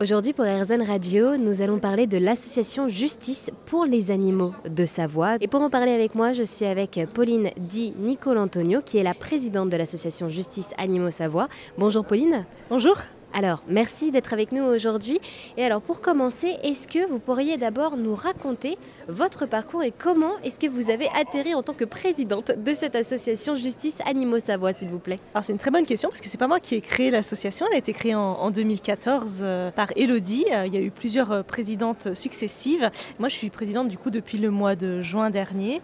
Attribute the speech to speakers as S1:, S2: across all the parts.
S1: Aujourd'hui pour RZN Radio, nous allons parler de l'association Justice pour les animaux de Savoie. Et pour en parler avec moi, je suis avec Pauline Di Nicolantonio, qui est la présidente de l'association Justice Animaux Savoie. Bonjour Pauline.
S2: Bonjour.
S1: Alors, merci d'être avec nous aujourd'hui. Et alors, pour commencer, est-ce que vous pourriez d'abord nous raconter votre parcours et comment est-ce que vous avez atterri en tant que présidente de cette association Justice Animaux Savoie, s'il vous plaît?
S2: Alors, c'est une très bonne question parce que c'est pas moi qui ai créé l'association. Elle a été créée en, 2014 euh, par Elodie. Euh, il y a eu plusieurs euh, présidentes successives. Moi, je suis présidente du coup depuis le mois de juin dernier,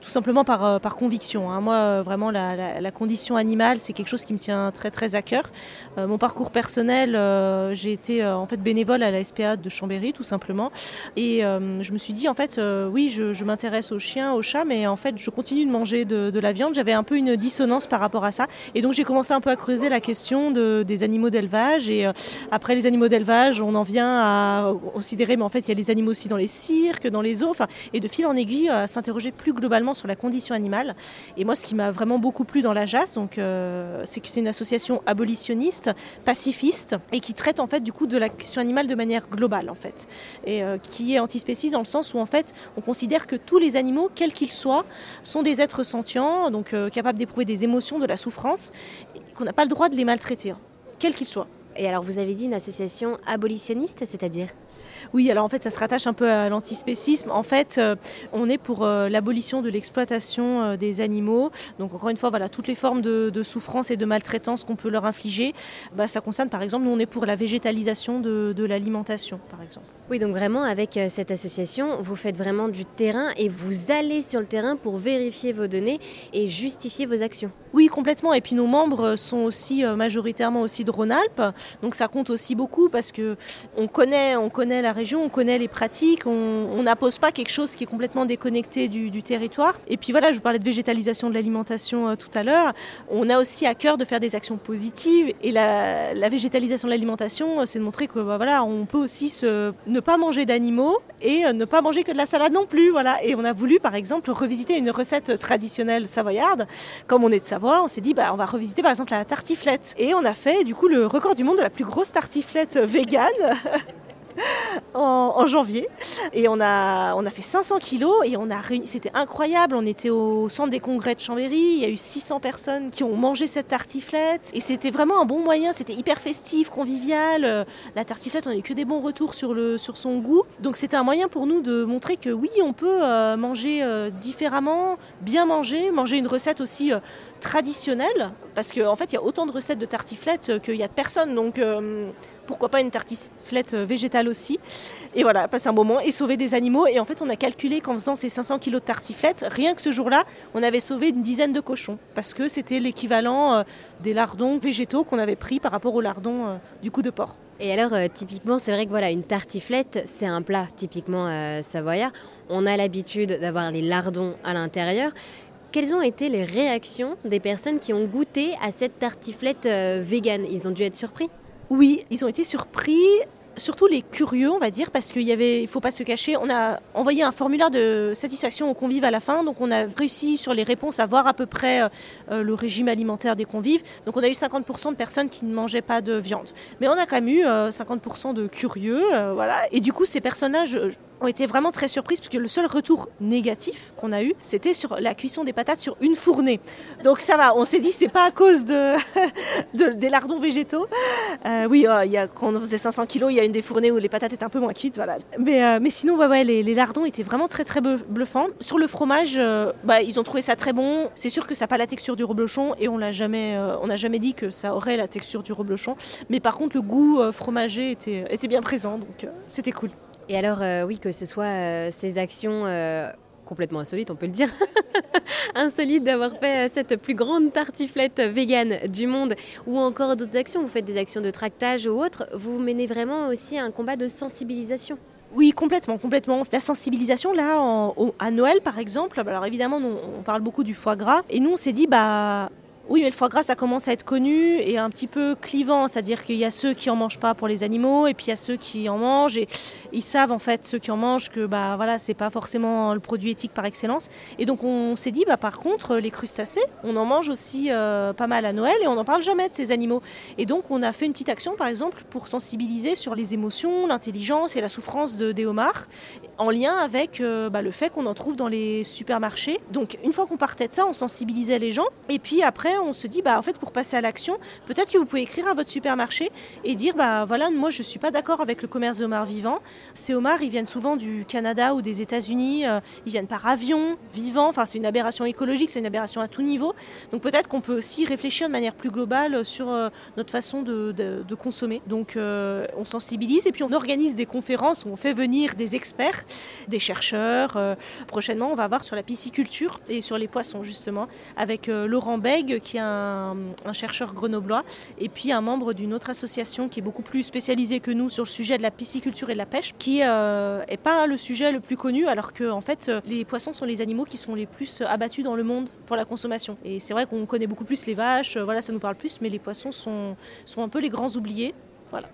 S2: tout simplement par, par conviction. Hein. Moi, vraiment, la, la, condition animale, c'est quelque chose qui me tient très très à cœur. mon parcours personnel, personnel, euh, j'ai été euh, en fait bénévole à la SPA de Chambéry tout simplement. Et euh, je me suis dit en fait, oui, je, m'intéresse aux chiens, aux chats, mais en fait, je continue de manger de, la viande. J'avais un peu une dissonance par rapport à ça. Et donc j'ai commencé un peu à creuser la question de, des animaux d'élevage. Et après les animaux d'élevage, on en vient à considérer, mais en fait, il y a les animaux aussi dans les cirques, dans les. Enfin, et de fil en aiguille, à s'interroger plus globalement sur la condition animale. Et moi, ce qui m'a vraiment beaucoup plu dans la JAS, donc, c'est que c'est une association abolitionniste, et qui traite en fait du coup de la question animale de manière globale en fait et euh, qui est antispéciste dans le sens où en fait on considère que tous les animaux quels qu'ils soient sont des êtres sentients donc euh, capables d'éprouver des émotions de la souffrance et qu'on n'a pas le droit de les maltraiter hein, quels qu'ils soient.
S1: Et alors vous avez dit une association abolitionniste, c'est-à-dire?
S2: Oui, alors en fait, ça se rattache un peu à l'antispécisme. En fait, euh, on est pour euh, l'abolition de l'exploitation euh, des animaux. Donc, encore une fois, voilà, toutes les formes de, souffrance et de maltraitance qu'on peut leur infliger, bah, ça concerne, par exemple, nous, on est pour la végétalisation de, de l'alimentation, par exemple.
S1: Oui, donc vraiment, avec cette association, vous faites vraiment du terrain et vous allez sur le terrain pour vérifier vos données et justifier vos actions.
S2: Oui, complètement. Et puis nos membres sont aussi majoritairement aussi de Rhône-Alpes, donc ça compte aussi beaucoup parce que on connaît, on connaît la région, on connaît les pratiques, on n'impose pas quelque chose qui est complètement déconnecté du, territoire. Et puis voilà, je vous parlais de végétalisation de l'alimentation euh, tout à l'heure. On a aussi à cœur de faire des actions positives et la, végétalisation de l'alimentation, euh, c'est de montrer que bah, voilà, on peut aussi se, ne pas manger d'animaux et euh, ne pas manger que de la salade non plus. Voilà. Et on a voulu par exemple revisiter une recette traditionnelle savoyarde. Comme on est de Savoie, on s'est dit bah, on va revisiter par exemple la tartiflette. Et on a fait du coup le record du monde de la plus grosse tartiflette végane. en, janvier. Et on a, on a fait 500 kilos et on a réuni. C'était incroyable. On était au centre des congrès de Chambéry. Il y a eu 600 personnes qui ont mangé cette tartiflette. Et c'était vraiment un bon moyen. C'était hyper festif, convivial. La tartiflette, on a eu que des bons retours sur, le, sur son goût. Donc c'était un moyen pour nous de montrer que oui, on peut euh, manger euh, différemment, bien manger, manger une recette aussi. Euh, traditionnelle, parce qu'en en fait il y a autant de recettes de tartiflette qu'il y a de personnes, donc pourquoi pas une tartiflette euh, végétale aussi. Et voilà, passer un moment et sauver des animaux. Et en fait, on a calculé qu'en faisant ces 500 kilos de tartiflette, rien que ce jour-là, on avait sauvé une dizaine de cochons. Parce que c'était l'équivalent euh, des lardons végétaux qu'on avait pris par rapport aux lardons euh, du coup de porc.
S1: Et alors, typiquement, c'est vrai que voilà, une tartiflette, c'est un plat typiquement savoyard. On a l'habitude d'avoir les lardons à l'intérieur. Quelles ont été les réactions des personnes qui ont goûté à cette tartiflette végane? Ils ont dû être surpris?
S2: Oui, ils ont été surpris surtout les curieux, on va dire, parce qu'il y avait, il faut pas se cacher, on a envoyé un formulaire de satisfaction aux convives à la fin, donc on a réussi sur les réponses à voir à peu près euh, le régime alimentaire des convives. Donc on a eu 50% de personnes qui ne mangeaient pas de viande, mais on a quand même eu 50% euh, de curieux, euh, voilà. Et du coup, ces personnages ont été vraiment très surprises parce que le seul retour négatif qu'on a eu, c'était sur la cuisson des patates sur une fournée. Donc ça va, on s'est dit c'est pas à cause de, des lardons végétaux. Oui, a, quand on faisait 500 kilos, il y a une des fournées où les patates étaient un peu moins cuites, voilà. Mais, euh, mais sinon, ouais, les, lardons étaient vraiment très très bluffants. Sur le fromage, bah, ils ont trouvé ça très bon. C'est sûr que ça n'a pas la texture du reblochon et on l'a jamais, on n'a jamais dit que ça aurait la texture du reblochon. Mais par contre, le goût fromager était, était bien présent, donc c'était cool.
S1: Et alors, euh, oui, que ce soit euh, ces actions euh, complètement insolites, on peut le dire, insolites d'avoir fait cette plus grande tartiflette végane du monde, ou encore d'autres actions, vous faites des actions de tractage ou autres, vous menez vraiment aussi un combat de sensibilisation.
S2: Oui, complètement, complètement. La sensibilisation, là, à Noël, par exemple, alors évidemment, on parle beaucoup du foie gras, et nous, on s'est dit, bah, Oui, mais le foie gras, ça commence à être connu et un petit peu clivant, c'est-à-dire qu'il y a ceux qui en mangent pas pour les animaux et puis il y a ceux qui en mangent et ils savent en fait ceux qui en mangent que bah voilà, pas forcément le produit éthique par excellence. Et donc on s'est dit bah par contre les crustacés, on en mange aussi euh, pas mal à Noël et on n'en parle jamais de ces animaux. Et donc on a fait une petite action par exemple pour sensibiliser sur les émotions, l'intelligence et la souffrance de, des homards en lien avec euh, bah, le fait qu'on en trouve dans les supermarchés. Donc une fois qu'on partait de ça, on sensibilisait les gens et puis après on se dit, bah, en fait, pour passer à l'action, peut-être que vous pouvez écrire à votre supermarché et dire, bah voilà, moi je ne suis pas d'accord avec le commerce de homards vivants. Ces homards, ils viennent souvent du Canada ou des États-Unis, euh, ils viennent par avion, vivant, enfin c'est une aberration écologique, c'est une aberration à tout niveau. Donc peut-être qu'on peut aussi réfléchir de manière plus globale sur euh, notre façon de, consommer. Donc euh, on sensibilise et puis on organise des conférences où on fait venir des experts, des chercheurs. prochainement, on va voir sur la pisciculture et sur les poissons justement avec Laurent Bègue qui est un, chercheur grenoblois, et puis un membre d'une autre association qui est beaucoup plus spécialisée que nous sur le sujet de la pisciculture et de la pêche, qui n'est euh, pas le sujet le plus connu, alors que en fait, les poissons sont les animaux qui sont les plus abattus dans le monde pour la consommation. Et c'est vrai qu'on connaît beaucoup plus les vaches, euh, voilà, ça nous parle plus, mais les poissons sont, sont un peu les grands oubliés. Voilà.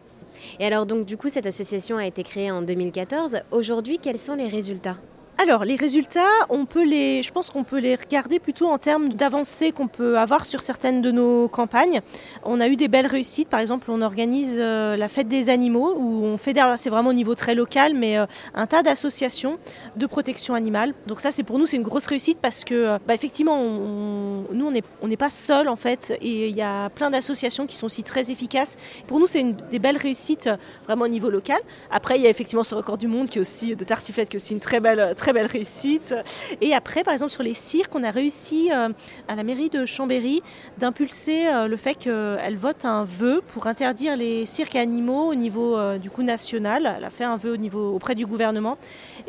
S1: Et alors donc du coup cette association a été créée en 2014. Aujourd'hui quels sont les résultats?
S2: Alors, les résultats, on peut les, je pense qu'on peut les regarder plutôt en termes d'avancées qu'on peut avoir sur certaines de nos campagnes. On a eu des belles réussites. Par exemple, on organise euh, la fête des animaux où on fédère, c'est vraiment au niveau très local, mais euh, un tas d'associations de protection animale. Donc ça, c'est pour nous, c'est une grosse réussite parce que, euh, bah, effectivement, nous, on n'est on pas seuls en fait, et il y a plein d'associations qui sont aussi très efficaces. Pour nous, c'est des belles réussites vraiment au niveau local. Après, il y a effectivement ce record du monde qui est aussi de tartiflette, qui est aussi une très belle, très belle réussite. Et après, par exemple, sur les cirques, on a réussi euh, à la mairie de Chambéry d'impulser euh, le fait qu'elle vote un vœu pour interdire les cirques animaux au niveau euh, du coup national. Elle a fait un vœu au niveau, auprès du gouvernement.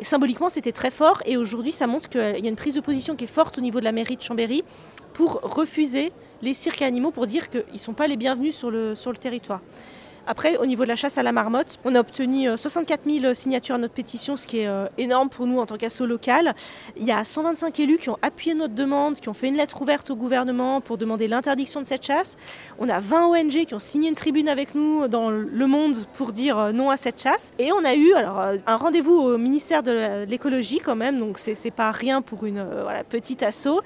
S2: Symboliquement, c'était très fort. Et aujourd'hui, ça montre qu'il y a une prise de position qui est forte au niveau de la mairie de Chambéry pour refuser les cirques animaux, pour dire qu'ils ne sont pas les bienvenus sur le territoire. Après, au niveau de la chasse à la marmotte, on a obtenu 64 euh, 000 signatures à notre pétition, ce qui est euh, énorme pour nous en tant qu'asso local. Il y a 125 élus qui ont appuyé notre demande, qui ont fait une lettre ouverte au gouvernement pour demander l'interdiction de cette chasse. On a 20 ONG qui ont signé une tribune avec nous dans le monde pour dire euh, non à cette chasse. Et on a eu alors, un rendez-vous au ministère de l'écologie quand même, donc c'est pas rien pour une petite asso.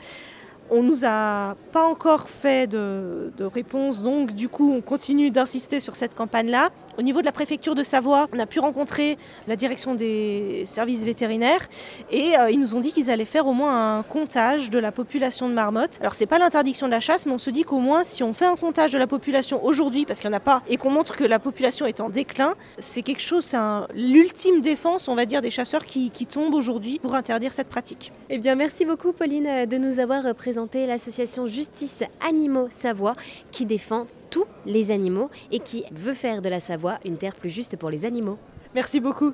S2: On nous a pas encore fait de, de, réponse, donc du coup on continue d'insister sur cette campagne-là. Au niveau de la préfecture de Savoie, on a pu rencontrer la direction des services vétérinaires et euh, ils nous ont dit qu'ils allaient faire au moins un comptage de la population de marmottes. Alors c'est pas l'interdiction de la chasse, mais on se dit qu'au moins si on fait un comptage de la population aujourd'hui, parce qu'il n'y en a pas, et qu'on montre que la population est en déclin, c'est quelque chose, c'est l'ultime défense, on va dire, des chasseurs qui, qui tombent aujourd'hui pour interdire cette pratique.
S1: Eh bien merci beaucoup Pauline de nous avoir présenté l'association Justice Animaux Savoie qui défend tous les animaux et qui veut faire de la Savoie une terre plus juste pour les animaux.
S2: Merci beaucoup.